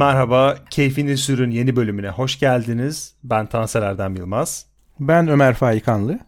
Merhaba, Keyfini Sürün yeni bölümüne hoş geldiniz. Ben Tansel Erdem Yılmaz. Ben Ömer Faikanlı.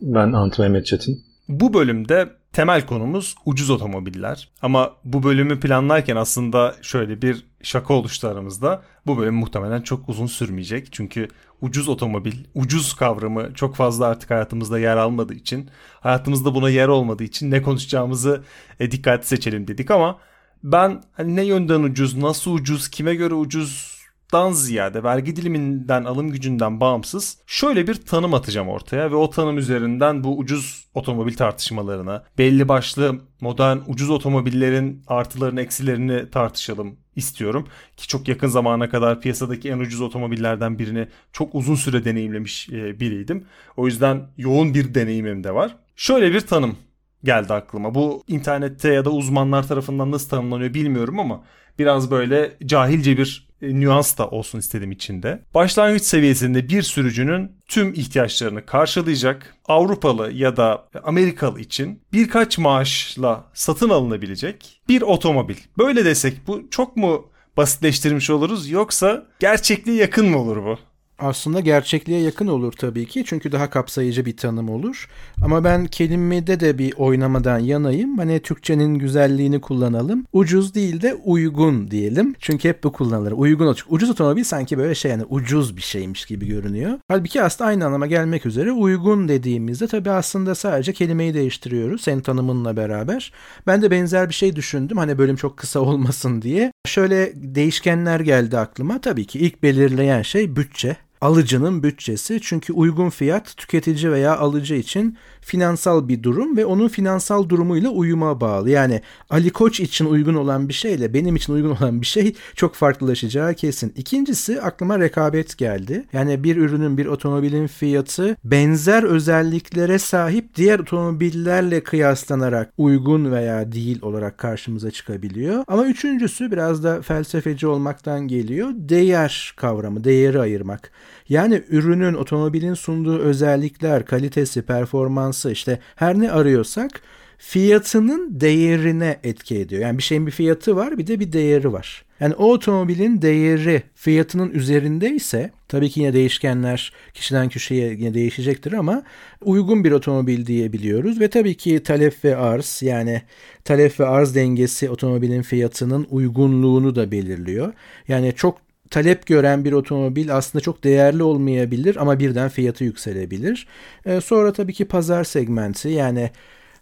Ben Antı Mehmet Çetin. Bu bölümde temel konumuz ucuz otomobiller. Ama bu bölümü planlarken aslında şöyle bir şaka oluştu aramızda. Bu bölüm muhtemelen çok uzun sürmeyecek. Çünkü ucuz otomobil, ucuz kavramı çok fazla artık hayatımızda yer almadığı için, hayatımızda buna yer olmadığı için ne konuşacağımızı e, dikkatli seçelim dedik ama ben hani ne yönden ucuz, nasıl ucuz, kime göre ucuzdan ziyade vergi diliminden, alım gücünden bağımsız şöyle bir tanım atacağım ortaya ve o tanım üzerinden bu ucuz otomobil tartışmalarına, belli başlı modern ucuz otomobillerin artılarını, eksilerini tartışalım istiyorum. Ki çok yakın zamana kadar piyasadaki en ucuz otomobillerden birini çok uzun süre deneyimlemiş e, biriydim. O yüzden yoğun bir deneyimim de var. Şöyle bir tanım geldi aklıma. Bu internette ya da uzmanlar tarafından nasıl tanımlanıyor bilmiyorum ama biraz böyle cahilce bir e, nüans da olsun istedim içinde. Başlangıç seviyesinde bir sürücünün tüm ihtiyaçlarını karşılayacak Avrupalı ya da Amerikalı için birkaç maaşla satın alınabilecek bir otomobil. Böyle desek bu çok mu basitleştirmiş oluruz yoksa gerçekliğe yakın mı olur bu? Aslında gerçekliğe yakın olur tabii ki. Çünkü daha kapsayıcı bir tanım olur. Ama ben kelimede de bir oynamadan yanayım. Hani Türkçenin güzelliğini kullanalım. Ucuz değil de uygun diyelim. Çünkü hep bu kullanılır. Uygun olacak. Ucuz otomobil sanki böyle şey yani ucuz bir şeymiş gibi görünüyor. Halbuki aslında aynı anlama gelmek üzere uygun dediğimizde tabii aslında sadece kelimeyi değiştiriyoruz. Senin tanımınla beraber. Ben de benzer bir şey düşündüm. Hani bölüm çok kısa olmasın diye. Şöyle değişkenler geldi aklıma. Tabii ki ilk belirleyen şey bütçe alıcının bütçesi. Çünkü uygun fiyat tüketici veya alıcı için finansal bir durum ve onun finansal durumuyla uyuma bağlı. Yani Ali Koç için uygun olan bir şeyle benim için uygun olan bir şey çok farklılaşacağı kesin. İkincisi aklıma rekabet geldi. Yani bir ürünün bir otomobilin fiyatı benzer özelliklere sahip diğer otomobillerle kıyaslanarak uygun veya değil olarak karşımıza çıkabiliyor. Ama üçüncüsü biraz da felsefeci olmaktan geliyor. Değer kavramı, değeri ayırmak. Yani ürünün, otomobilin sunduğu özellikler, kalitesi, performansı işte her ne arıyorsak fiyatının değerine etki ediyor. Yani bir şeyin bir fiyatı var bir de bir değeri var. Yani o otomobilin değeri fiyatının üzerindeyse tabii ki yine değişkenler kişiden kişiye yine değişecektir ama uygun bir otomobil diyebiliyoruz ve tabii ki talep ve arz yani talep ve arz dengesi otomobilin fiyatının uygunluğunu da belirliyor. Yani çok talep gören bir otomobil aslında çok değerli olmayabilir ama birden fiyatı yükselebilir. E, sonra tabii ki pazar segmenti yani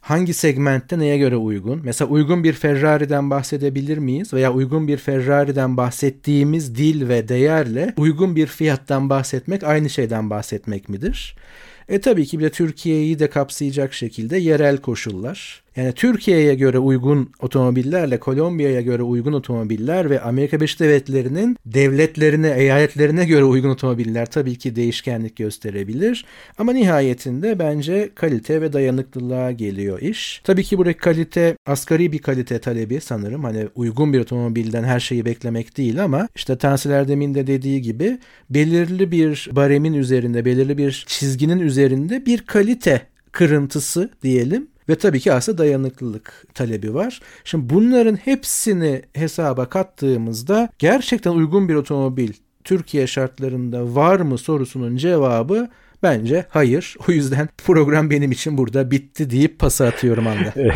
hangi segmentte neye göre uygun? Mesela uygun bir Ferrari'den bahsedebilir miyiz? Veya uygun bir Ferrari'den bahsettiğimiz dil ve değerle uygun bir fiyattan bahsetmek aynı şeyden bahsetmek midir? E tabii ki bir de Türkiye'yi de kapsayacak şekilde yerel koşullar. Yani Türkiye'ye göre uygun otomobillerle Kolombiya'ya göre uygun otomobiller ve Amerika Birleşik Devletleri'nin devletlerine, eyaletlerine göre uygun otomobiller tabii ki değişkenlik gösterebilir. Ama nihayetinde bence kalite ve dayanıklılığa geliyor iş. Tabii ki buradaki kalite asgari bir kalite talebi sanırım. Hani uygun bir otomobilden her şeyi beklemek değil ama işte Tansil Erdem'in de dediği gibi belirli bir baremin üzerinde, belirli bir çizginin üzerinde bir kalite kırıntısı diyelim ve tabii ki aslında dayanıklılık talebi var. Şimdi bunların hepsini hesaba kattığımızda gerçekten uygun bir otomobil Türkiye şartlarında var mı sorusunun cevabı Bence hayır. O yüzden program benim için burada bitti deyip pası atıyorum anda.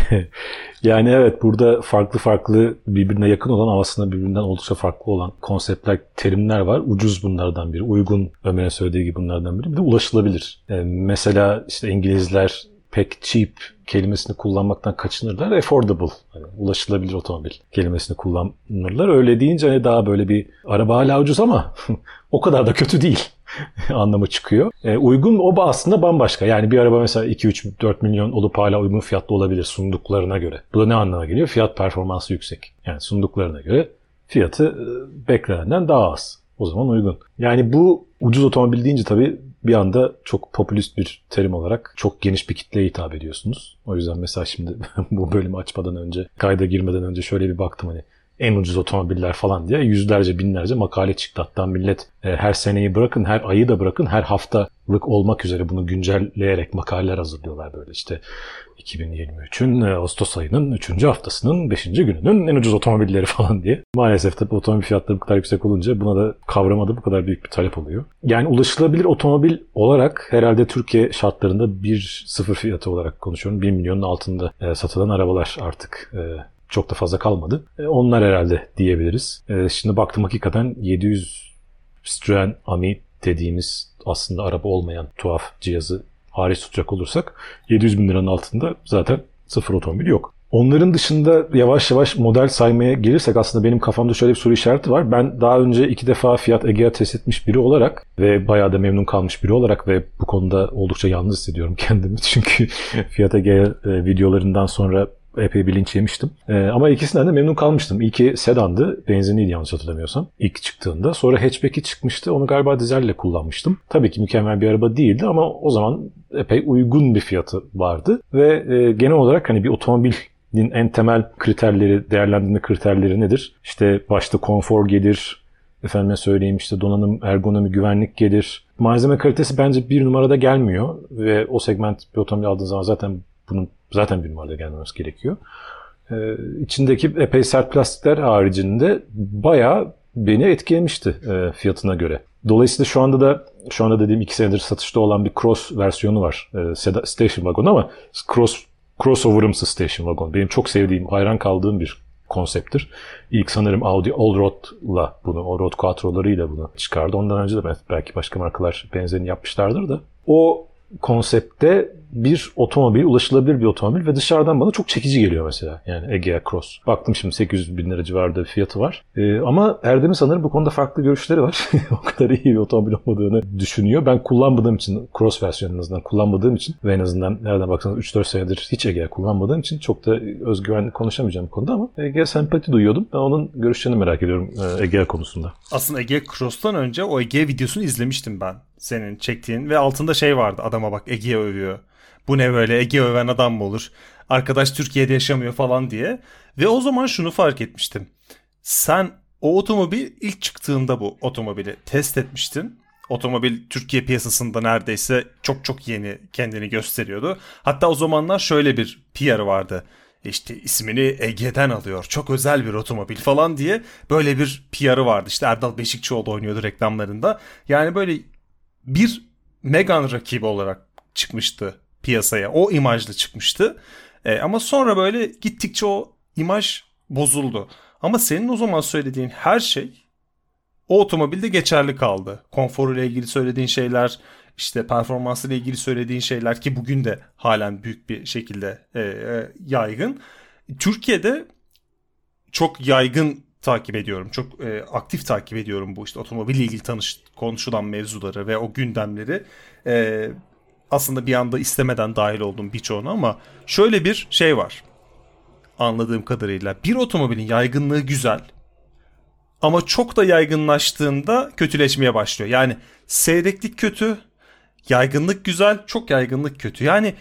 yani evet burada farklı farklı birbirine yakın olan aslında birbirinden oldukça farklı olan konseptler, terimler var. Ucuz bunlardan biri. Uygun Ömer'in söylediği gibi bunlardan biri. Bir de ulaşılabilir. Yani mesela işte İngilizler pek cheap kelimesini kullanmaktan kaçınırlar. Affordable, yani ulaşılabilir otomobil kelimesini kullanırlar. Öyle deyince hani daha böyle bir araba hala ucuz ama o kadar da kötü değil anlamı çıkıyor. E, uygun o aslında bambaşka. Yani bir araba mesela 2-3-4 milyon olup hala uygun fiyatlı olabilir sunduklarına göre. Bu da ne anlama geliyor? Fiyat performansı yüksek. Yani sunduklarına göre fiyatı e, beklenenden daha az. O zaman uygun. Yani bu ucuz otomobil deyince tabii bir anda çok popülist bir terim olarak çok geniş bir kitleye hitap ediyorsunuz. O yüzden mesela şimdi bu bölümü açmadan önce, kayda girmeden önce şöyle bir baktım hani en ucuz otomobiller falan diye yüzlerce binlerce makale çıktı. Hatta millet e, her seneyi bırakın, her ayı da bırakın, her haftalık olmak üzere bunu güncelleyerek makaleler hazırlıyorlar böyle işte 2023'ün e, Ağustos ayının 3. haftasının 5. gününün en ucuz otomobilleri falan diye. Maalesef tabii otomobil fiyatları bu kadar yüksek olunca buna da kavramada bu kadar büyük bir talep oluyor. Yani ulaşılabilir otomobil olarak herhalde Türkiye şartlarında bir sıfır fiyatı olarak konuşuyorum. 1 milyonun altında e, satılan arabalar artık e, çok da fazla kalmadı. E, onlar herhalde diyebiliriz. E, şimdi baktım hakikaten 700 Citroen Ami dediğimiz aslında araba olmayan tuhaf cihazı hariç tutacak olursak 700 bin liranın altında zaten sıfır otomobil yok. Onların dışında yavaş yavaş model saymaya gelirsek aslında benim kafamda şöyle bir soru işareti var. Ben daha önce iki defa Fiat Egea test etmiş biri olarak ve bayağı da memnun kalmış biri olarak ve bu konuda oldukça yalnız hissediyorum kendimi. Çünkü Fiat Egea e, videolarından sonra epey bir linç yemiştim. E, ama ikisinden de memnun kalmıştım. İlki sedandı. Benzinliydi yanlış hatırlamıyorsam. İlk çıktığında. Sonra hatchback'i çıkmıştı. Onu galiba dizelle kullanmıştım. Tabii ki mükemmel bir araba değildi ama o zaman epey uygun bir fiyatı vardı. Ve e, genel olarak hani bir otomobil en temel kriterleri, değerlendirme kriterleri nedir? İşte başta konfor gelir, efendime söyleyeyim işte donanım, ergonomi, güvenlik gelir. Malzeme kalitesi bence bir numarada gelmiyor ve o segment bir otomobil aldığın zaman zaten bunun zaten bir numarada gelmemesi gerekiyor. Ee, içindeki epey sert plastikler haricinde bayağı beni etkilemişti e, fiyatına göre. Dolayısıyla şu anda da şu anda dediğim iki senedir satışta olan bir cross versiyonu var. E, station wagon ama cross crossover'ımsı station wagon. Benim çok sevdiğim, hayran kaldığım bir konsepttir. İlk sanırım Audi Allroad'la bunu, Allroad Quattro'larıyla bunu çıkardı. Ondan önce de belki başka markalar benzerini yapmışlardır da. O konsepte bir otomobil, ulaşılabilir bir otomobil ve dışarıdan bana çok çekici geliyor mesela. Yani Egea Cross. Baktım şimdi 800 bin lira civarında bir fiyatı var. Ee, ama Erdem'in sanırım bu konuda farklı görüşleri var. o kadar iyi bir otomobil olmadığını düşünüyor. Ben kullanmadığım için, Cross versiyonunu en azından kullanmadığım için ve en azından nereden baksanız 3-4 senedir hiç Egea kullanmadığım için çok da özgüvenli konuşamayacağım bu konuda ama Egea sempati duyuyordum. Ben onun görüşlerini merak ediyorum e, Egea konusunda. Aslında Egea Cross'tan önce o Egea videosunu izlemiştim ben senin çektiğin ve altında şey vardı adama bak Egea övüyor. Bu ne böyle Ege öven adam mı olur? Arkadaş Türkiye'de yaşamıyor falan diye. Ve o zaman şunu fark etmiştim. Sen o otomobil ilk çıktığında bu otomobili test etmiştin. Otomobil Türkiye piyasasında neredeyse çok çok yeni kendini gösteriyordu. Hatta o zamanlar şöyle bir PR vardı. İşte ismini Ege'den alıyor. Çok özel bir otomobil falan diye böyle bir PR'ı vardı. İşte Erdal Beşikçioğlu oynuyordu reklamlarında. Yani böyle bir Megan rakibi olarak çıkmıştı piyasaya. O imajla çıkmıştı. E, ama sonra böyle gittikçe o imaj bozuldu. Ama senin o zaman söylediğin her şey o otomobilde geçerli kaldı. Konforuyla ilgili söylediğin şeyler, işte performansıyla ilgili söylediğin şeyler ki bugün de halen büyük bir şekilde e, e, yaygın. Türkiye'de çok yaygın takip ediyorum. Çok e, aktif takip ediyorum bu işte otomobille ilgili tanış, konuşulan mevzuları ve o gündemleri. E, aslında bir anda istemeden dahil oldum birçoğuna ama şöyle bir şey var. Anladığım kadarıyla bir otomobilin yaygınlığı güzel ama çok da yaygınlaştığında kötüleşmeye başlıyor. Yani seyreklik kötü, yaygınlık güzel, çok yaygınlık kötü. Yani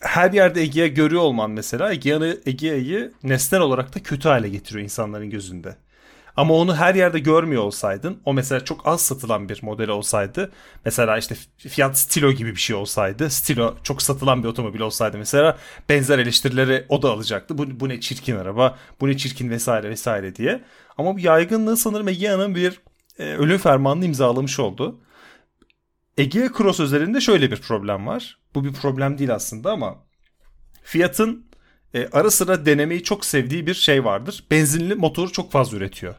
her yerde Egea görüyor olman mesela Egea'yı Egea'yı nesnel olarak da kötü hale getiriyor insanların gözünde. Ama onu her yerde görmüyor olsaydın, o mesela çok az satılan bir model olsaydı, mesela işte fiyat Stilo gibi bir şey olsaydı, Stilo çok satılan bir otomobil olsaydı mesela benzer eleştirileri o da alacaktı. Bu, bu ne çirkin araba, bu ne çirkin vesaire vesaire diye. Ama bu yaygınlığı sanırım Egea'nın bir e, ölüm fermanını imzalamış oldu. Egea Cross özelinde şöyle bir problem var. Bu bir problem değil aslında ama Fiat'ın e, ara sıra denemeyi çok sevdiği bir şey vardır. Benzinli motoru çok fazla üretiyor.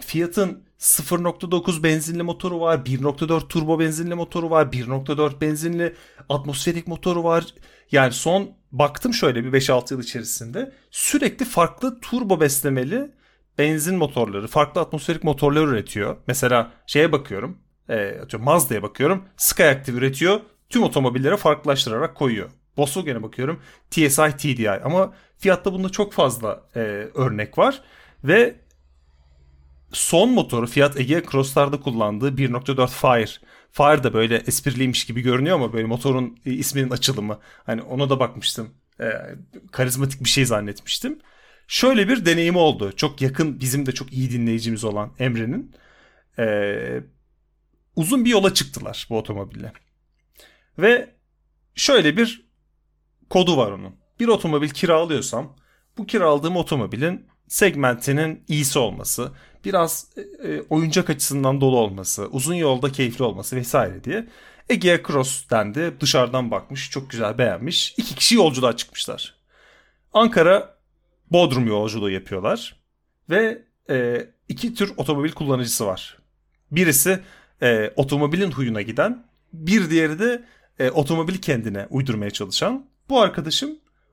Fiat'ın 0.9 benzinli motoru var, 1.4 turbo benzinli motoru var, 1.4 benzinli atmosferik motoru var. Yani son baktım şöyle bir 5-6 yıl içerisinde sürekli farklı turbo beslemeli benzin motorları, farklı atmosferik motorlar üretiyor. Mesela şeye bakıyorum, e, Mazda'ya bakıyorum, Skyactiv üretiyor, tüm otomobillere farklılaştırarak koyuyor. Volkswagen'e bakıyorum, TSI, TDI ama fiyatta bunda çok fazla e, örnek var ve son motoru Fiat Egea Cross'larda kullandığı 1.4 Fire. Fire da böyle espriliymiş gibi görünüyor ama böyle motorun isminin açılımı. Hani ona da bakmıştım. Ee, karizmatik bir şey zannetmiştim. Şöyle bir deneyimi oldu. Çok yakın bizim de çok iyi dinleyicimiz olan Emre'nin. Ee, uzun bir yola çıktılar bu otomobille. Ve şöyle bir kodu var onun. Bir otomobil kiralıyorsam bu kiraladığım otomobilin segmentinin iyisi olması, biraz e, e, oyuncak açısından dolu olması, uzun yolda keyifli olması vesaire diye Egea Cross dendi. Dışarıdan bakmış, çok güzel beğenmiş. İki kişi yolculuğa çıkmışlar. Ankara Bodrum yolculuğu yapıyorlar ve e, iki tür otomobil kullanıcısı var. Birisi e, otomobilin huyuna giden, bir diğeri de e, otomobili kendine uydurmaya çalışan. Bu arkadaşım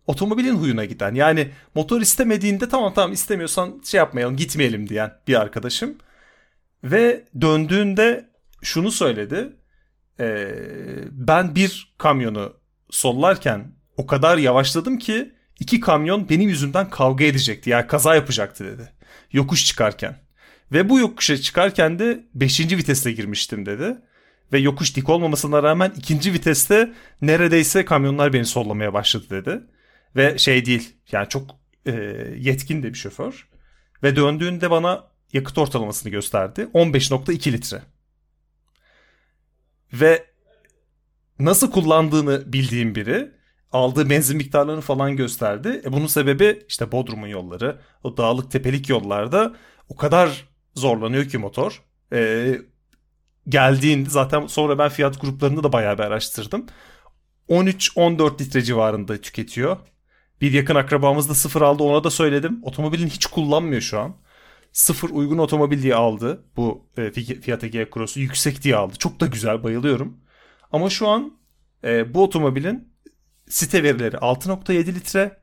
otomobilin huyuna giden. Yani motor istemediğinde tamam tamam istemiyorsan şey yapmayalım gitmeyelim diyen bir arkadaşım. Ve döndüğünde şunu söyledi. E, ben bir kamyonu sollarken o kadar yavaşladım ki iki kamyon benim yüzümden kavga edecekti. Yani kaza yapacaktı dedi. Yokuş çıkarken. Ve bu yokuşa çıkarken de 5. viteste girmiştim dedi. Ve yokuş dik olmamasına rağmen ikinci viteste neredeyse kamyonlar beni sollamaya başladı dedi. Ve şey değil yani çok e, yetkin de bir şoför. Ve döndüğünde bana yakıt ortalamasını gösterdi. 15.2 litre. Ve nasıl kullandığını bildiğim biri aldığı benzin miktarlarını falan gösterdi. E bunun sebebi işte Bodrum'un yolları, o dağlık tepelik yollarda o kadar zorlanıyor ki motor. E, geldiğinde zaten sonra ben fiyat gruplarını da bayağı bir araştırdım. 13-14 litre civarında tüketiyor. Bir yakın akrabamız da sıfır aldı ona da söyledim. Otomobilin hiç kullanmıyor şu an. Sıfır uygun otomobil diye aldı. Bu e, Fiat Egea Cross'u yüksek diye aldı. Çok da güzel bayılıyorum. Ama şu an e, bu otomobilin site verileri 6.7 litre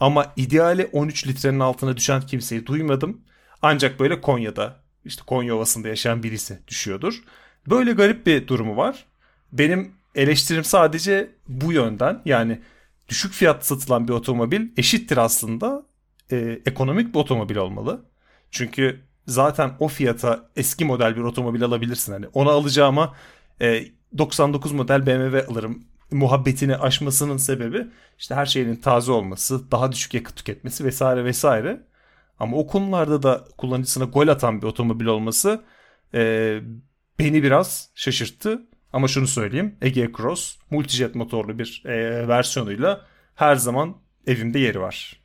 ama ideali 13 litrenin altına düşen kimseyi duymadım. Ancak böyle Konya'da işte Konya Ovası'nda yaşayan birisi düşüyordur. Böyle garip bir durumu var. Benim eleştirim sadece bu yönden. Yani düşük fiyat satılan bir otomobil eşittir aslında e, ekonomik bir otomobil olmalı. Çünkü zaten o fiyata eski model bir otomobil alabilirsin. Hani onu alacağıma e, 99 model BMW alırım muhabbetini aşmasının sebebi işte her şeyin taze olması, daha düşük yakıt tüketmesi vesaire vesaire. Ama o konularda da kullanıcısına gol atan bir otomobil olması e, beni biraz şaşırttı. Ama şunu söyleyeyim. Ege Cross multijet motorlu bir e, versiyonuyla her zaman evimde yeri var.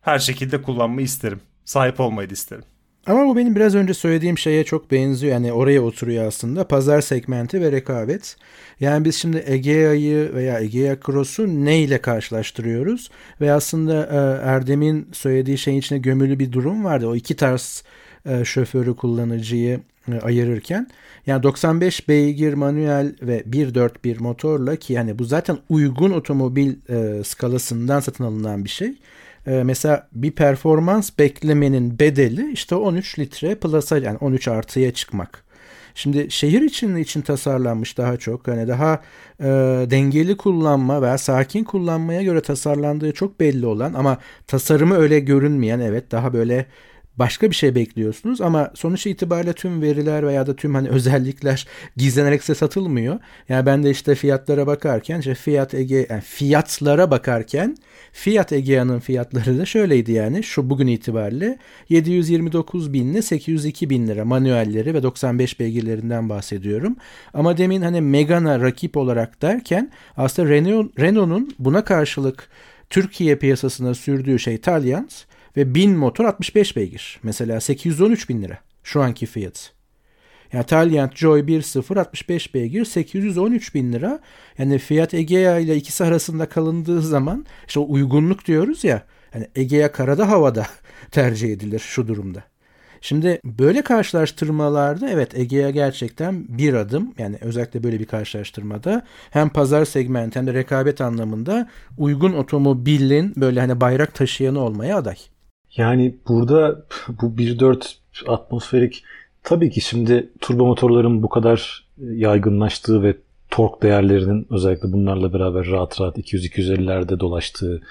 Her şekilde kullanmayı isterim. Sahip olmayı da isterim. Ama bu benim biraz önce söylediğim şeye çok benziyor. Yani oraya oturuyor aslında. Pazar segmenti ve rekabet. Yani biz şimdi Egea'yı veya Egea Cross'u ne ile karşılaştırıyoruz? Ve aslında e, Erdem'in söylediği şeyin içine gömülü bir durum vardı. O iki tarz e, şoförü kullanıcıyı e, ayırırken. Yani 95 beygir manuel ve 1.4 motorla ki yani bu zaten uygun otomobil e, skalasından satın alınan bir şey. Mesela bir performans beklemenin bedeli işte 13 litre plus'a yani 13 artıya çıkmak. Şimdi şehir için için tasarlanmış daha çok hani daha e, dengeli kullanma veya sakin kullanmaya göre tasarlandığı çok belli olan ama tasarımı öyle görünmeyen evet daha böyle başka bir şey bekliyorsunuz ama sonuç itibariyle tüm veriler veya da tüm hani özellikler gizlenerek size satılmıyor. Yani ben de işte fiyatlara bakarken işte Fiat Ege yani fiyatlara bakarken Fiat Egea'nın fiyatları da şöyleydi yani şu bugün itibariyle 729 bin ile 802 bin lira manuelleri ve 95 beygirlerinden bahsediyorum. Ama demin hani Megane'a rakip olarak derken aslında Renault, Renault'un buna karşılık Türkiye piyasasına sürdüğü şey Taliant ve 1000 motor 65 beygir. Mesela 813 bin lira şu anki fiyat. Yani Taliant Joy 1.0 65 beygir 813 bin lira. Yani Fiat Egea ile ikisi arasında kalındığı zaman işte uygunluk diyoruz ya. Yani Egea karada havada tercih edilir şu durumda. Şimdi böyle karşılaştırmalarda evet Egea gerçekten bir adım yani özellikle böyle bir karşılaştırmada hem pazar segmenti hem de rekabet anlamında uygun otomobilin böyle hani bayrak taşıyanı olmaya aday. Yani burada bu 1.4 atmosferik tabii ki şimdi turbo motorların bu kadar yaygınlaştığı ve tork değerlerinin özellikle bunlarla beraber rahat rahat 200-250'lerde dolaştığı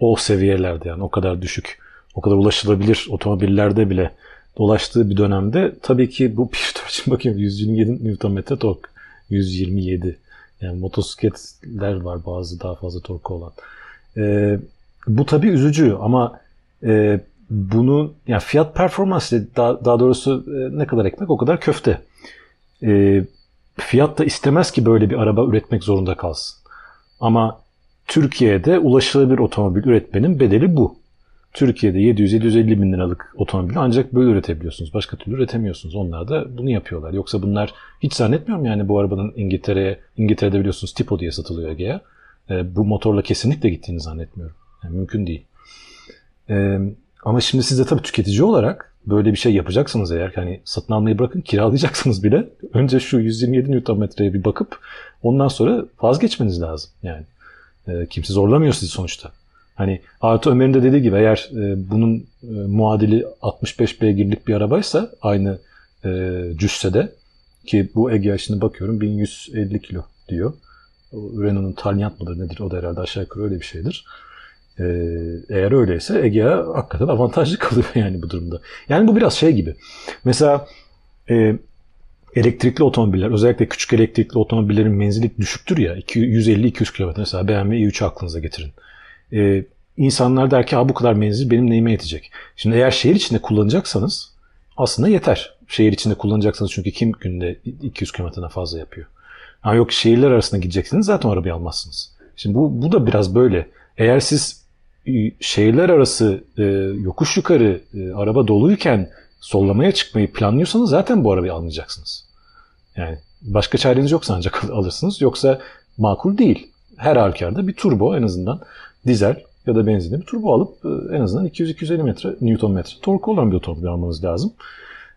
o seviyelerde yani o kadar düşük, o kadar ulaşılabilir otomobillerde bile dolaştığı bir dönemde tabii ki bu 1.4 için bakayım 127 Nm tork 127 yani motosikletler var bazı daha fazla torku olan. Ee, bu tabii üzücü ama e, bunu yani fiyat performans daha, daha doğrusu e, ne kadar ekmek o kadar köfte. E, fiyat da istemez ki böyle bir araba üretmek zorunda kalsın. Ama Türkiye'de ulaşılabilir otomobil üretmenin bedeli bu. Türkiye'de 700-750 bin liralık otomobili ancak böyle üretebiliyorsunuz. Başka türlü üretemiyorsunuz. Onlar da bunu yapıyorlar. Yoksa bunlar hiç zannetmiyorum yani bu arabanın İngiltere'ye, İngiltere'de biliyorsunuz Tipo diye satılıyor Ege'ye. E, bu motorla kesinlikle gittiğini zannetmiyorum. Yani mümkün değil. E, ama şimdi siz de tabii tüketici olarak böyle bir şey yapacaksınız eğer hani satın almayı bırakın kiralayacaksınız bile. Önce şu 127 Nm'ye bir bakıp ondan sonra vazgeçmeniz lazım yani. E, kimse zorlamıyor sizi sonuçta. Hani Artı Ömer'in de dediği gibi eğer e, bunun e, muadili 65 beygirlik bir arabaysa aynı e, cüssede ki bu Egea şimdi bakıyorum 1150 kilo diyor. Renault'un Taliant mıdır nedir o da herhalde aşağı yukarı öyle bir şeydir. Ee, eğer öyleyse Egea hakikaten avantajlı kalıyor yani bu durumda. Yani bu biraz şey gibi. Mesela e, elektrikli otomobiller özellikle küçük elektrikli otomobillerin menzili düşüktür ya 150-200 km mesela BMW i3 aklınıza getirin. Ee, insanlar der ki bu kadar menzil benim neyime yetecek. Şimdi eğer şehir içinde kullanacaksanız aslında yeter. Şehir içinde kullanacaksınız çünkü kim günde 200 kilometreden fazla yapıyor. Ha yok şehirler arasında gideceksiniz zaten arabayı almazsınız. Şimdi bu, bu da biraz böyle. Eğer siz şehirler arası e, yokuş yukarı e, araba doluyken sollamaya çıkmayı planlıyorsanız zaten bu arabayı almayacaksınız. Yani başka çareniz yoksa ancak alırsınız. Yoksa makul değil. Her halükarda bir turbo en azından dizel ya da benzinli bir turbo alıp e, en azından 200-250 metre Newton metre torku olan bir otomobil almanız lazım.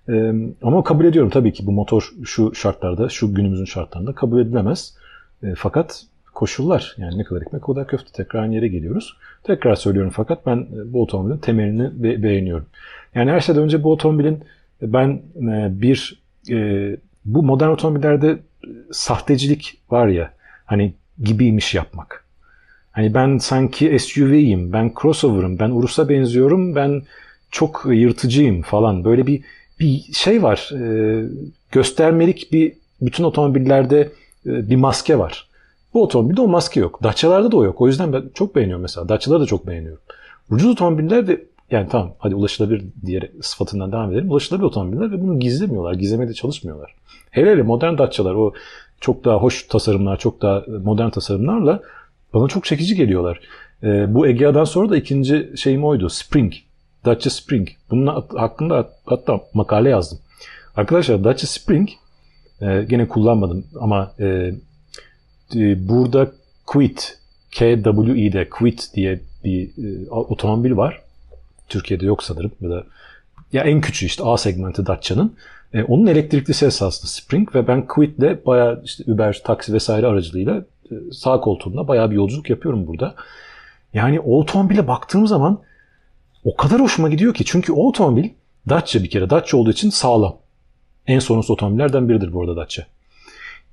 Ee, ama kabul ediyorum tabii ki bu motor şu şartlarda, şu günümüzün şartlarında kabul edilemez. E, fakat koşullar yani ne kadar ekmek o kadar köfte tekrar aynı yere geliyoruz. Tekrar söylüyorum fakat ben e, bu otomobilin temelini be- beğeniyorum. Yani her şeyden önce bu otomobilin e, ben e, bir e, bu modern otomobillerde sahtecilik var ya hani gibiymiş yapmak. Hani ben sanki SUV'yim, ben crossover'ım, ben Urus'a benziyorum, ben çok yırtıcıyım falan. Böyle bir bir şey var. E, göstermelik bir bütün otomobillerde e, bir maske var. Bu otomobilde o maske yok. Dacia'larda da o yok. O yüzden ben çok beğeniyorum mesela. Dacia'ları da çok beğeniyorum. Ucuz otomobiller de yani tamam hadi ulaşılabilir diye sıfatından devam edelim. Ulaşılabilir otomobiller ve bunu gizlemiyorlar. Gizlemeye de çalışmıyorlar. Hele hele modern Dacia'lar o çok daha hoş tasarımlar, çok daha modern tasarımlarla bana çok çekici geliyorlar. E, bu Egea'dan sonra da ikinci şeyim oydu. Spring. Dacia Spring. Bunun hakkında hatta makale yazdım. Arkadaşlar Dacia Spring e, gene kullanmadım ama e, e, burada Quit KWI'de Quit diye bir e, otomobil var. Türkiye'de yok sanırım ya da ya en küçüğü işte A segmenti Dacia'nın. E, onun elektriklisi esaslı Spring ve ben Quit'le bayağı işte Uber, taksi vesaire aracılığıyla e, sağ koltuğumda bayağı bir yolculuk yapıyorum burada. Yani o otomobile baktığım zaman o kadar hoşuma gidiyor ki. Çünkü o otomobil Dacia bir kere. Dacia olduğu için sağlam. En sorunsuz otomobillerden biridir bu arada Dacia.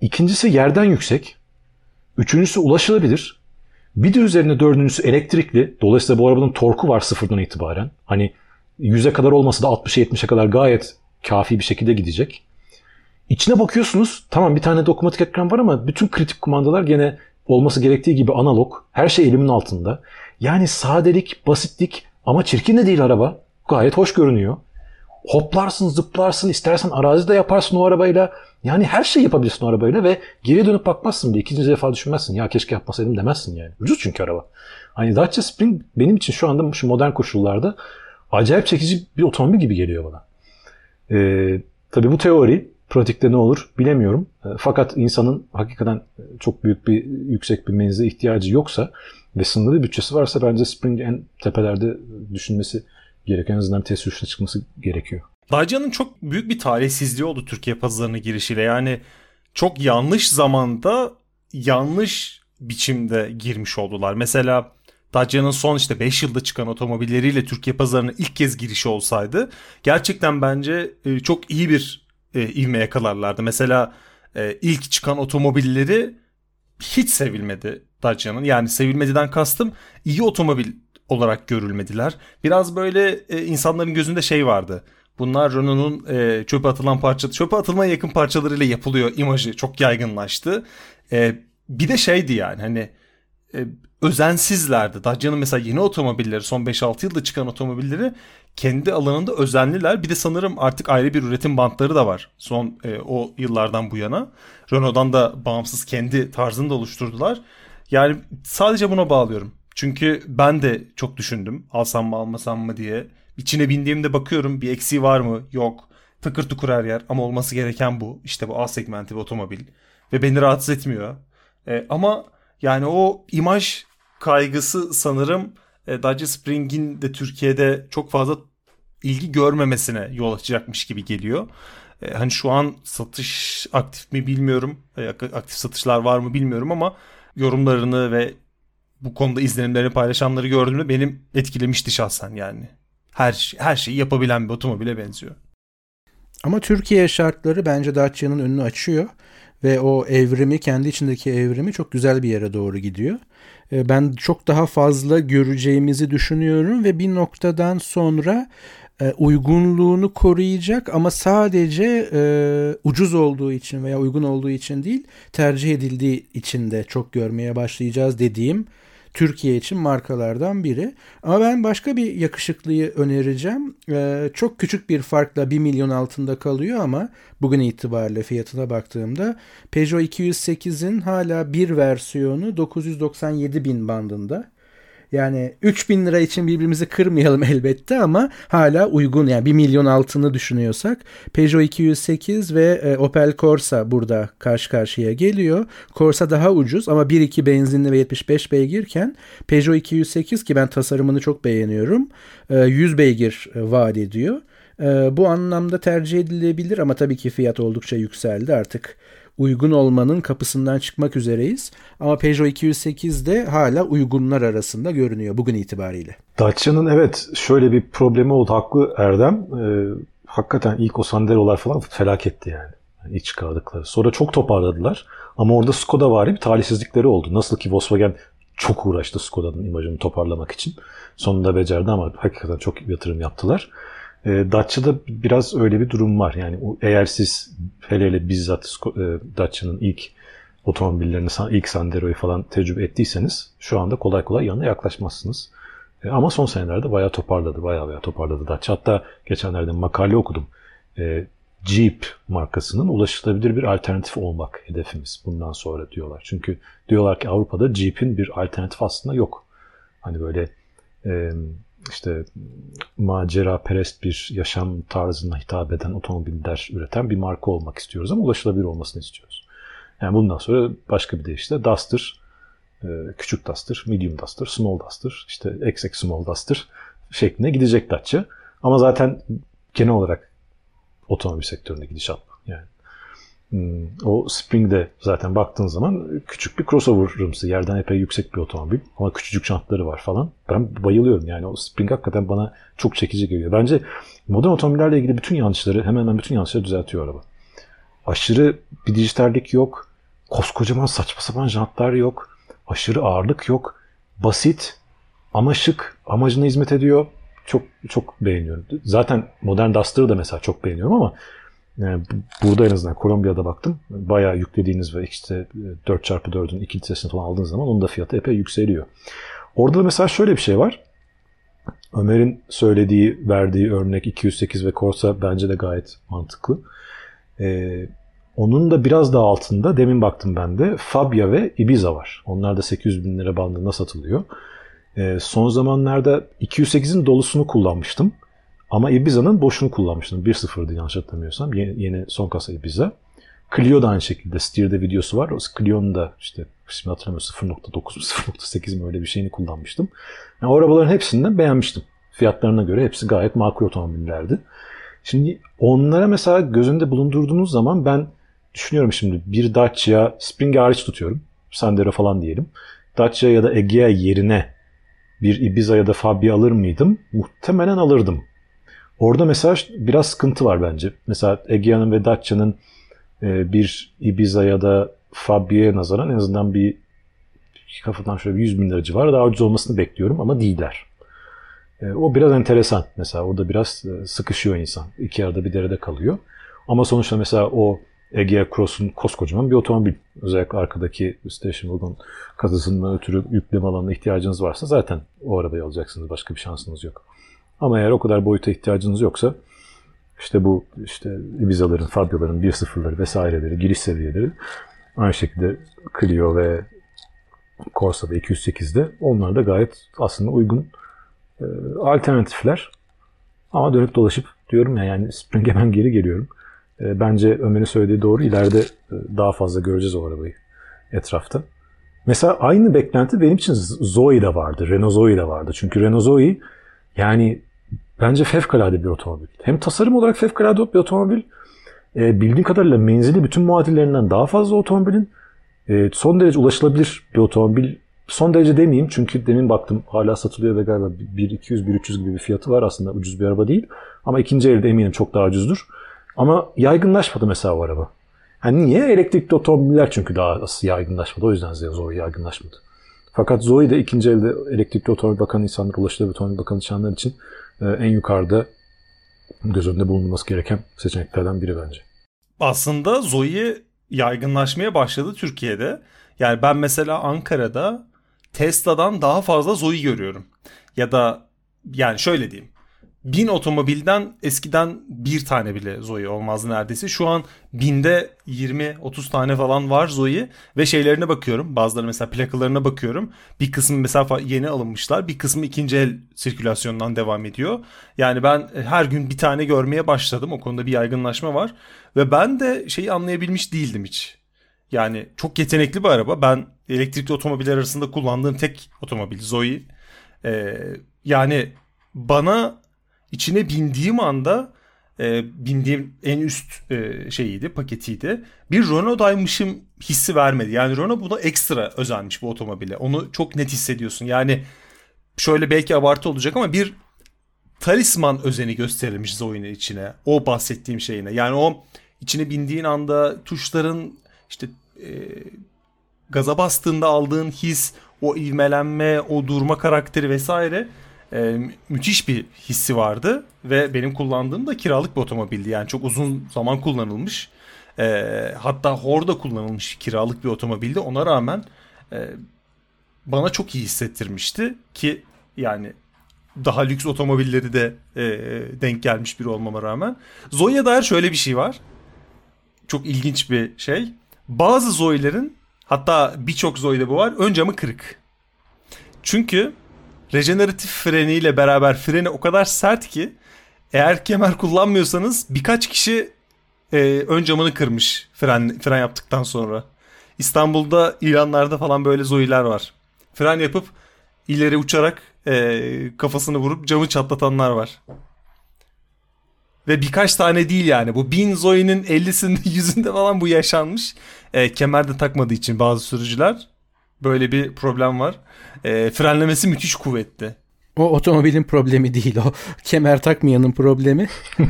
İkincisi yerden yüksek. Üçüncüsü ulaşılabilir. Bir de üzerine dördüncüsü elektrikli. Dolayısıyla bu arabanın torku var sıfırdan itibaren. Hani 100'e kadar olmasa da 60'a 70'e kadar gayet kafi bir şekilde gidecek. İçine bakıyorsunuz. Tamam bir tane dokunmatik ekran var ama bütün kritik kumandalar gene olması gerektiği gibi analog. Her şey elimin altında. Yani sadelik, basitlik ama çirkin de değil araba. Gayet hoş görünüyor. Hoplarsın, zıplarsın, istersen arazide yaparsın o arabayla. Yani her şey yapabilirsin o arabayla ve geri dönüp bakmazsın bile. İkinci defa düşünmezsin. Ya keşke yapmasaydım demezsin yani. Ucuz çünkü araba. Hani Dacia Spring benim için şu anda şu modern koşullarda acayip çekici bir otomobil gibi geliyor bana. Ee, tabii bu teori pratikte ne olur bilemiyorum. Ee, fakat insanın hakikaten çok büyük bir yüksek bir menzile ihtiyacı yoksa ve sınırlı bir bütçesi varsa bence Spring en tepelerde düşünmesi gereken en azından test sürüşüne çıkması gerekiyor. Dacia'nın çok büyük bir talihsizliği oldu Türkiye pazarına girişiyle. Yani çok yanlış zamanda yanlış biçimde girmiş oldular. Mesela Dacia'nın son işte 5 yılda çıkan otomobilleriyle Türkiye pazarına ilk kez girişi olsaydı gerçekten bence e, çok iyi bir e, ivme yakalarlardı. Mesela e, ilk çıkan otomobilleri hiç sevilmedi Dacia'nın. Yani sevilmediden kastım iyi otomobil olarak görülmediler. Biraz böyle e, insanların gözünde şey vardı. Bunlar Renault'un e, çöpe atılan parça, çöpe atılmaya yakın parçalarıyla yapılıyor imajı çok yaygınlaştı. E, bir de şeydi yani hani e, özensizlerdi. Dacia'nın mesela yeni otomobilleri son 5-6 yılda çıkan otomobilleri kendi alanında özenliler. Bir de sanırım artık ayrı bir üretim bantları da var son e, o yıllardan bu yana. Renault'dan da bağımsız kendi tarzını da oluşturdular. Yani sadece buna bağlıyorum. Çünkü ben de çok düşündüm alsam mı almasam mı diye. İçine bindiğimde bakıyorum bir eksiği var mı? Yok. Tıkır tıkır her yer ama olması gereken bu. İşte bu A segmenti bir otomobil. Ve beni rahatsız etmiyor. E, ama yani o imaj kaygısı sanırım e, Dacia Spring'in de Türkiye'de çok fazla ilgi görmemesine yol açacakmış gibi geliyor. E, hani şu an satış aktif mi bilmiyorum. E, aktif satışlar var mı bilmiyorum ama yorumlarını ve bu konuda izlenimlerini paylaşanları gördüğümde benim etkilemişti şahsen yani. Her her şeyi yapabilen bir otomobile benziyor. Ama Türkiye şartları bence Dacia'nın önünü açıyor ve o evrimi kendi içindeki evrimi çok güzel bir yere doğru gidiyor. E, ben çok daha fazla göreceğimizi düşünüyorum ve bir noktadan sonra e, uygunluğunu koruyacak ama sadece e, ucuz olduğu için veya uygun olduğu için değil tercih edildiği için de çok görmeye başlayacağız dediğim Türkiye için markalardan biri. Ama ben başka bir yakışıklıyı önereceğim. Ee, çok küçük bir farkla 1 milyon altında kalıyor ama bugün itibariyle fiyatına baktığımda Peugeot 208'in hala bir versiyonu 997 bin bandında. Yani 3000 lira için birbirimizi kırmayalım elbette ama hala uygun yani 1 milyon altını düşünüyorsak Peugeot 208 ve e, Opel Corsa burada karşı karşıya geliyor. Corsa daha ucuz ama 1.2 benzinli ve 75 beygirken Peugeot 208 ki ben tasarımını çok beğeniyorum 100 e, beygir e, vaat ediyor. Bu anlamda tercih edilebilir ama tabii ki fiyat oldukça yükseldi artık uygun olmanın kapısından çıkmak üzereyiz. Ama Peugeot 208 de hala uygunlar arasında görünüyor bugün itibariyle. Dacia'nın evet şöyle bir problemi oldu. Haklı Erdem. Ee, hakikaten ilk o Sandero'lar falan felaketti yani. yani. İlk çıkardıkları. Sonra çok toparladılar. Ama orada Skoda var bir talihsizlikleri oldu. Nasıl ki Volkswagen çok uğraştı Skoda'nın imajını toparlamak için. Sonunda becerdi ama hakikaten çok yatırım yaptılar. E, Dacia'da biraz öyle bir durum var. Yani eğer siz hele hele bizzat e, Dacia'nın ilk otomobillerini, ilk Sandero'yu falan tecrübe ettiyseniz şu anda kolay kolay yanına yaklaşmazsınız. E, ama son senelerde bayağı toparladı, bayağı bayağı toparladı Dacia. Hatta geçenlerde makale okudum. E, Jeep markasının ulaşılabilir bir alternatif olmak hedefimiz bundan sonra diyorlar. Çünkü diyorlar ki Avrupa'da Jeep'in bir alternatif aslında yok. Hani böyle e, işte macera perest bir yaşam tarzına hitap eden otomobiller üreten bir marka olmak istiyoruz ama ulaşılabilir olmasını istiyoruz. Yani bundan sonra başka bir deyişle Duster, e, küçük Duster, medium Duster, small Duster, işte XX small Duster şeklinde gidecek Dacia. Ama zaten genel olarak otomobil sektöründe gidişat o Spring de zaten baktığın zaman küçük bir crossover'ımsı. Yerden epey yüksek bir otomobil. Ama küçücük jantları var falan. Ben bayılıyorum yani. O Spring hakikaten bana çok çekici geliyor. Bence modern otomobillerle ilgili bütün yanlışları hemen hemen bütün yanlışları düzeltiyor araba. Aşırı bir dijitallik yok. Koskocaman saçma sapan jantlar yok. Aşırı ağırlık yok. Basit ama şık. Amacına hizmet ediyor. Çok çok beğeniyorum. Zaten modern Duster'ı da mesela çok beğeniyorum ama yani burada en azından Kolombiya'da baktım. Bayağı yüklediğiniz ve işte 4x4'ün 2 litresini falan aldığınız zaman onun da fiyatı epey yükseliyor. Orada da mesela şöyle bir şey var. Ömer'in söylediği, verdiği örnek 208 ve Corsa bence de gayet mantıklı. Ee, onun da biraz daha altında demin baktım ben de Fabia ve Ibiza var. Onlar da 800 bin lira bandında satılıyor. Ee, son zamanlarda 208'in dolusunu kullanmıştım. Ama Ibiza'nın boşunu kullanmıştım. 1.0'dı yanlış hatırlamıyorsam. Yeni, yeni son kasa Ibiza. Clio da aynı şekilde. Steer'de videosu var. Clio'nun da işte şimdi hatırlamıyorum 0.9 0.8 mi öyle bir şeyini kullanmıştım. Yani o arabaların hepsinden beğenmiştim. Fiyatlarına göre hepsi gayet makul otomobillerdi. Şimdi onlara mesela gözünde bulundurduğunuz zaman ben düşünüyorum şimdi bir Dacia Spring hariç tutuyorum. Sandero falan diyelim. Dacia ya da Egea yerine bir Ibiza ya da Fabia alır mıydım? Muhtemelen alırdım. Orada mesela biraz sıkıntı var bence. Mesela Egea'nın ve Dacia'nın e, bir Ibiza ya da Fabia'ya nazaran en azından bir kafadan şöyle bir 100 bin lira civarı daha ucuz olmasını bekliyorum ama değiller. E, o biraz enteresan. Mesela orada biraz e, sıkışıyor insan. İki arada bir derede kalıyor. Ama sonuçta mesela o Egea Cross'un koskocaman bir otomobil. Özellikle arkadaki station wagon kasasından ötürü yükleme alanına ihtiyacınız varsa zaten o arabayı alacaksınız. Başka bir şansınız yok. Ama eğer o kadar boyuta ihtiyacınız yoksa işte bu işte Ibiza'ların, Fabia'ların 1.0'ları vesaireleri, giriş seviyeleri aynı şekilde Clio ve Corsa ve 208'de onlar da gayet aslında uygun e, alternatifler. Ama dönüp dolaşıp diyorum ya yani Spring'e ben geri geliyorum. E, bence Ömer'in söylediği doğru. İleride e, daha fazla göreceğiz o arabayı etrafta. Mesela aynı beklenti benim için Zoe'de vardı. Renault Zoe'de vardı. Çünkü Renault Zoe yani bence fevkalade bir otomobil. Hem tasarım olarak fevkalade bir otomobil. E, bildiğim kadarıyla menzili bütün muadillerinden daha fazla otomobilin. E, son derece ulaşılabilir bir otomobil. Son derece demeyeyim çünkü demin baktım hala satılıyor ve galiba 1.200-1.300 gibi bir fiyatı var aslında ucuz bir araba değil. Ama ikinci elde eminim çok daha ucuzdur. Ama yaygınlaşmadı mesela o araba. Yani niye? Elektrikli otomobiller çünkü daha yaygınlaşmadı. O yüzden Zoe yaygınlaşmadı. Fakat Zoe de ikinci elde elektrikli otomobil bakan insanlar, ulaşılabilir otomobil bakan insanlar için e, en yukarıda göz önünde bulunması gereken seçeneklerden biri bence. Aslında Zoe yaygınlaşmaya başladı Türkiye'de. Yani ben mesela Ankara'da Tesla'dan daha fazla Zoe görüyorum. Ya da yani şöyle diyeyim bin otomobilden eskiden bir tane bile Zoe olmazdı neredeyse. Şu an binde 20-30 tane falan var Zoe ve şeylerine bakıyorum. Bazıları mesela plakalarına bakıyorum. Bir kısmı mesela yeni alınmışlar. Bir kısmı ikinci el sirkülasyondan devam ediyor. Yani ben her gün bir tane görmeye başladım. O konuda bir yaygınlaşma var. Ve ben de şeyi anlayabilmiş değildim hiç. Yani çok yetenekli bir araba. Ben elektrikli otomobiller arasında kullandığım tek otomobil Zoe. Ee, yani bana içine bindiğim anda e, bindiğim en üst e, şeyiydi, paketiydi. Bir Renault'daymışım hissi vermedi. Yani Renault buna ekstra özenmiş bu otomobile. Onu çok net hissediyorsun. Yani şöyle belki abartı olacak ama bir talisman özeni gösterilmiş Zoe'nin içine. O bahsettiğim şeyine. Yani o içine bindiğin anda tuşların işte e, gaza bastığında aldığın his, o ivmelenme, o durma karakteri vesaire e, müthiş bir hissi vardı ve benim kullandığım da kiralık bir otomobildi. Yani çok uzun zaman kullanılmış. E, hatta Horda kullanılmış kiralık bir otomobildi. Ona rağmen e, bana çok iyi hissettirmişti ki yani daha lüks otomobilleri de e, denk gelmiş biri olmama rağmen. Zoe'ye dair şöyle bir şey var. Çok ilginç bir şey. Bazı Zoe'lerin hatta birçok Zoe'de bu var. Ön camı kırık. Çünkü rejeneratif freniyle beraber freni o kadar sert ki eğer kemer kullanmıyorsanız birkaç kişi e, ön camını kırmış fren fren yaptıktan sonra. İstanbul'da ilanlarda falan böyle zoiler var. Fren yapıp ileri uçarak e, kafasını vurup camı çatlatanlar var. Ve birkaç tane değil yani. Bu bin Zoe'nin 50'sinde yüzünde falan bu yaşanmış. E, kemer de takmadığı için bazı sürücüler. Böyle bir problem var. E, frenlemesi müthiş kuvvetli. O otomobilin problemi değil o. Kemer takmayanın problemi.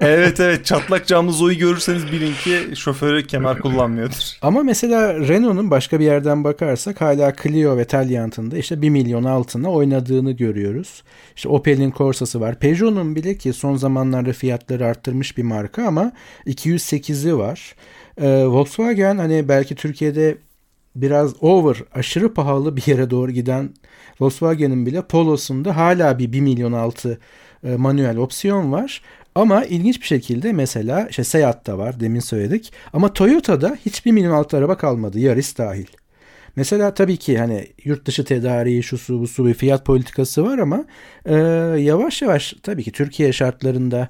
evet evet çatlak camlı Zoe görürseniz bilin ki şoförü kemer kullanmıyordur. Ama mesela Renault'un başka bir yerden bakarsak hala Clio ve Taliant'ın işte 1 milyon altına oynadığını görüyoruz. İşte Opel'in Corsa'sı var. Peugeot'un bile ki son zamanlarda fiyatları arttırmış bir marka ama 208'i var. Ee, Volkswagen hani belki Türkiye'de biraz over, aşırı pahalı bir yere doğru giden Volkswagen'in bile Polo'sunda hala bir 1 milyon altı e, manuel opsiyon var. Ama ilginç bir şekilde mesela işte Seat'ta var demin söyledik. Ama Toyota'da hiçbir milyon altı araba kalmadı Yaris dahil. Mesela tabii ki hani yurt dışı tedariği şu su bu su bir fiyat politikası var ama e, yavaş yavaş tabii ki Türkiye şartlarında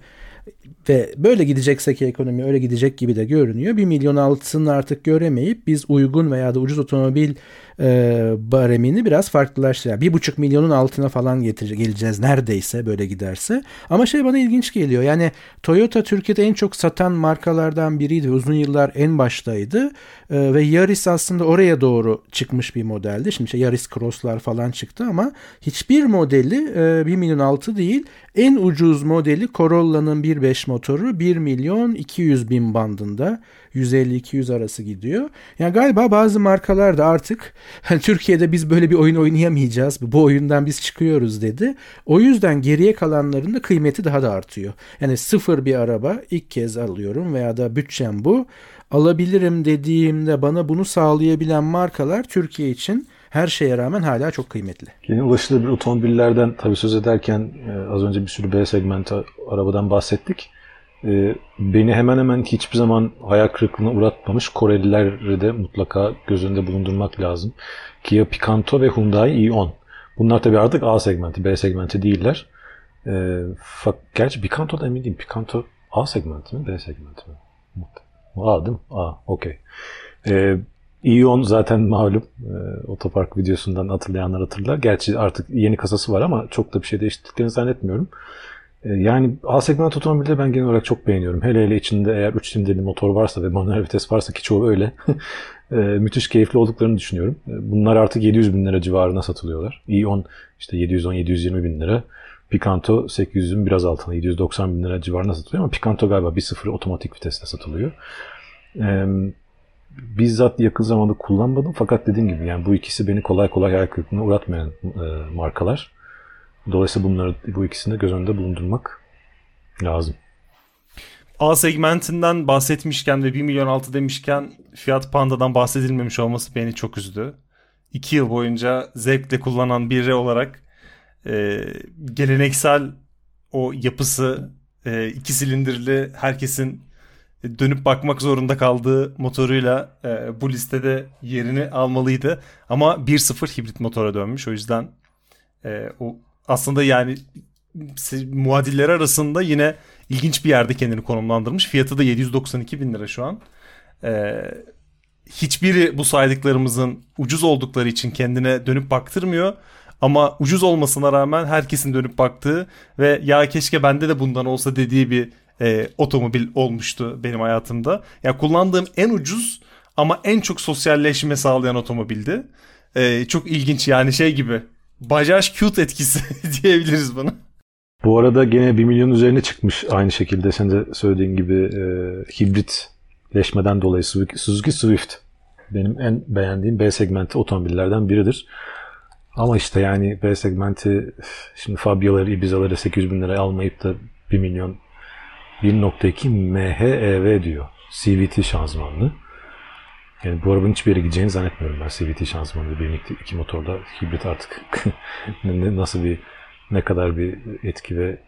ve böyle gidecekse ki ekonomi öyle gidecek gibi de görünüyor. 1 milyon altını artık göremeyip biz uygun veya da ucuz otomobil e, baremini biraz farklılaştırıyor. Bir buçuk milyonun altına falan getir geleceğiz neredeyse böyle giderse. Ama şey bana ilginç geliyor. Yani Toyota Türkiye'de en çok satan markalardan biriydi. Uzun yıllar en baştaydı. E, ve Yaris aslında oraya doğru çıkmış bir modeldi. Şimdi işte Yaris Cross'lar falan çıktı ama hiçbir modeli e, 1 milyon altı değil. En ucuz modeli Corolla'nın 1.5 motoru 1 milyon 200 bin bandında. 150-200 arası gidiyor. Yani galiba bazı markalar da artık Hani Türkiye'de biz böyle bir oyun oynayamayacağız. Bu oyundan biz çıkıyoruz dedi. O yüzden geriye kalanların da kıymeti daha da artıyor. Yani sıfır bir araba ilk kez alıyorum veya da bütçem bu. Alabilirim dediğimde bana bunu sağlayabilen markalar Türkiye için her şeye rağmen hala çok kıymetli. Yeni ulaşılabilir otomobillerden tabii söz ederken e, az önce bir sürü B segmenti arabadan bahsettik. E, beni hemen hemen hiçbir zaman hayal kırıklığına uğratmamış Korelileri de mutlaka göz önünde bulundurmak lazım. Kia Picanto ve Hyundai i10. Bunlar tabii artık A segmenti, B segmenti değiller. E, fak, gerçi Picanto'da emin değilim. Picanto A segmenti mi, B segmenti mi? A değil mi? A, okey. E, İyon zaten malum e, otopark videosundan hatırlayanlar hatırlar. Gerçi artık yeni kasası var ama çok da bir şey değiştirdiklerini zannetmiyorum. E, yani A segment otomobilde ben genel olarak çok beğeniyorum. Hele hele içinde eğer 3 silindirli motor varsa ve manuel vites varsa ki çoğu öyle. e, müthiş keyifli olduklarını düşünüyorum. E, bunlar artık 700 bin lira civarına satılıyorlar. i10 işte 710-720 bin lira. Picanto 800'ün biraz altına 790 bin lira civarına satılıyor ama Picanto galiba 1.0 otomatik vitesle satılıyor. Eee bizzat yakın zamanda kullanmadım fakat dediğim gibi yani bu ikisi beni kolay kolay hayal kırıklığına uğratmayan e, markalar. Dolayısıyla bunları bu ikisini de göz önünde bulundurmak lazım. A segmentinden bahsetmişken ve 1 milyon altı demişken Fiat Panda'dan bahsedilmemiş olması beni çok üzdü. 2 yıl boyunca zevkle kullanan biri olarak e, geleneksel o yapısı e, iki silindirli herkesin dönüp bakmak zorunda kaldığı motoruyla e, bu listede yerini almalıydı. Ama 1.0 hibrit motora dönmüş. O yüzden e, o aslında yani muadilleri arasında yine ilginç bir yerde kendini konumlandırmış. Fiyatı da 792 bin lira şu an. E, hiçbiri bu saydıklarımızın ucuz oldukları için kendine dönüp baktırmıyor. Ama ucuz olmasına rağmen herkesin dönüp baktığı ve ya keşke bende de bundan olsa dediği bir e, otomobil olmuştu benim hayatımda. Ya yani kullandığım en ucuz ama en çok sosyalleşme sağlayan otomobildi. E, çok ilginç yani şey gibi. Bajaj cute etkisi diyebiliriz buna. Bu arada gene 1 milyon üzerine çıkmış aynı şekilde sen de söylediğin gibi e, hibritleşmeden dolayı Suzuki Swift benim en beğendiğim B segmenti otomobillerden biridir. Ama işte yani B segmenti şimdi Fabia'ları, Ibiza'ları 800 bin liraya almayıp da 1 milyon 1.2 MHEV diyor. CVT şanzımanlı. Yani bu arabanın hiçbir yere gideceğini zannetmiyorum ben CVT şanzımanlı. Bir iki motorda hibrit artık nasıl bir ne kadar bir etki ve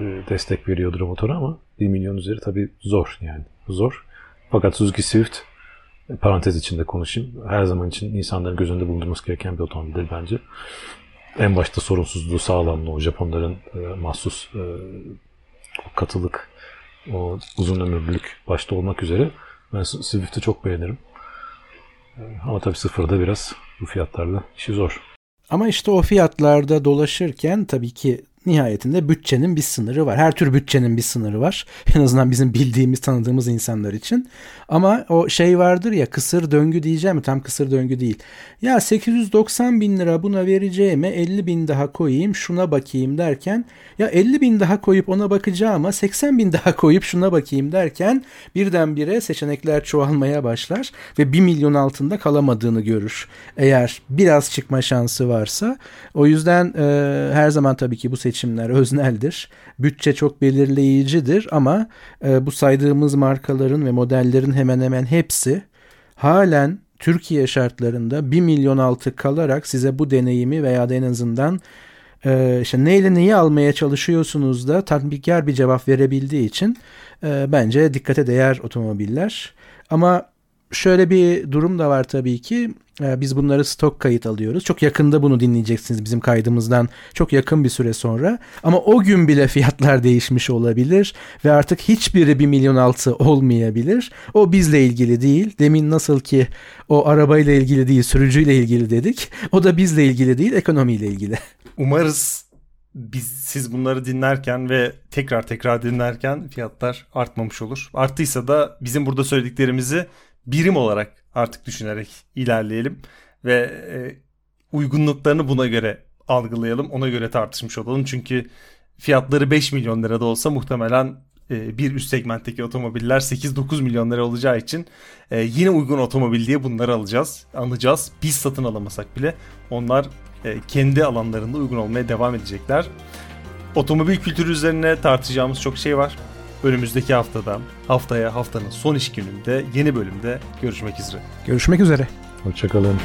e, destek veriyordur o motora ama 1 milyon üzeri tabii zor yani. Zor. Fakat Suzuki Swift parantez içinde konuşayım. Her zaman için insanların gözünde bulundurması gereken bir otomobildir bence. En başta sorunsuzluğu, sağlamlığı, Japonların e, mahsus e, katılık o uzun ömürlülük başta olmak üzere ben Swift'i çok beğenirim. Ama tabii sıfırda biraz bu fiyatlarla işi zor. Ama işte o fiyatlarda dolaşırken tabii ki nihayetinde bütçenin bir sınırı var. Her tür bütçenin bir sınırı var. En azından bizim bildiğimiz, tanıdığımız insanlar için. Ama o şey vardır ya kısır döngü diyeceğim mi? Tam kısır döngü değil. Ya 890 bin lira buna vereceğime 50 bin daha koyayım şuna bakayım derken ya 50 bin daha koyup ona bakacağıma 80 bin daha koyup şuna bakayım derken birdenbire seçenekler çoğalmaya başlar ve 1 milyon altında kalamadığını görür. Eğer biraz çıkma şansı varsa. O yüzden e, her zaman tabii ki bu seçimler özneldir. Bütçe çok belirleyicidir ama e, bu saydığımız markaların ve modellerin hemen hemen hepsi halen Türkiye şartlarında 1 milyon altı kalarak size bu deneyimi veya da en azından e, işte neyle neyi almaya çalışıyorsunuz da tatmikkar bir cevap verebildiği için e, bence dikkate değer otomobiller. Ama şöyle bir durum da var tabii ki. Ee, biz bunları stok kayıt alıyoruz. Çok yakında bunu dinleyeceksiniz bizim kaydımızdan çok yakın bir süre sonra. Ama o gün bile fiyatlar değişmiş olabilir ve artık hiçbiri 1 milyon altı olmayabilir. O bizle ilgili değil. Demin nasıl ki o arabayla ilgili değil sürücüyle ilgili dedik. O da bizle ilgili değil ekonomiyle ilgili. Umarız biz siz bunları dinlerken ve tekrar tekrar dinlerken fiyatlar artmamış olur. Arttıysa da bizim burada söylediklerimizi birim olarak artık düşünerek ilerleyelim ve e, uygunluklarını buna göre algılayalım. Ona göre tartışmış olalım. Çünkü fiyatları 5 milyon lirada olsa muhtemelen e, bir üst segmentteki otomobiller 8-9 milyon lira olacağı için e, yine uygun otomobil diye bunları alacağız. Alacağız. Biz satın alamasak bile onlar kendi alanlarında uygun olmaya devam edecekler. Otomobil kültürü üzerine tartışacağımız çok şey var. Önümüzdeki haftada, haftaya haftanın son iş gününde yeni bölümde görüşmek üzere. Görüşmek üzere. Hoşçakalın.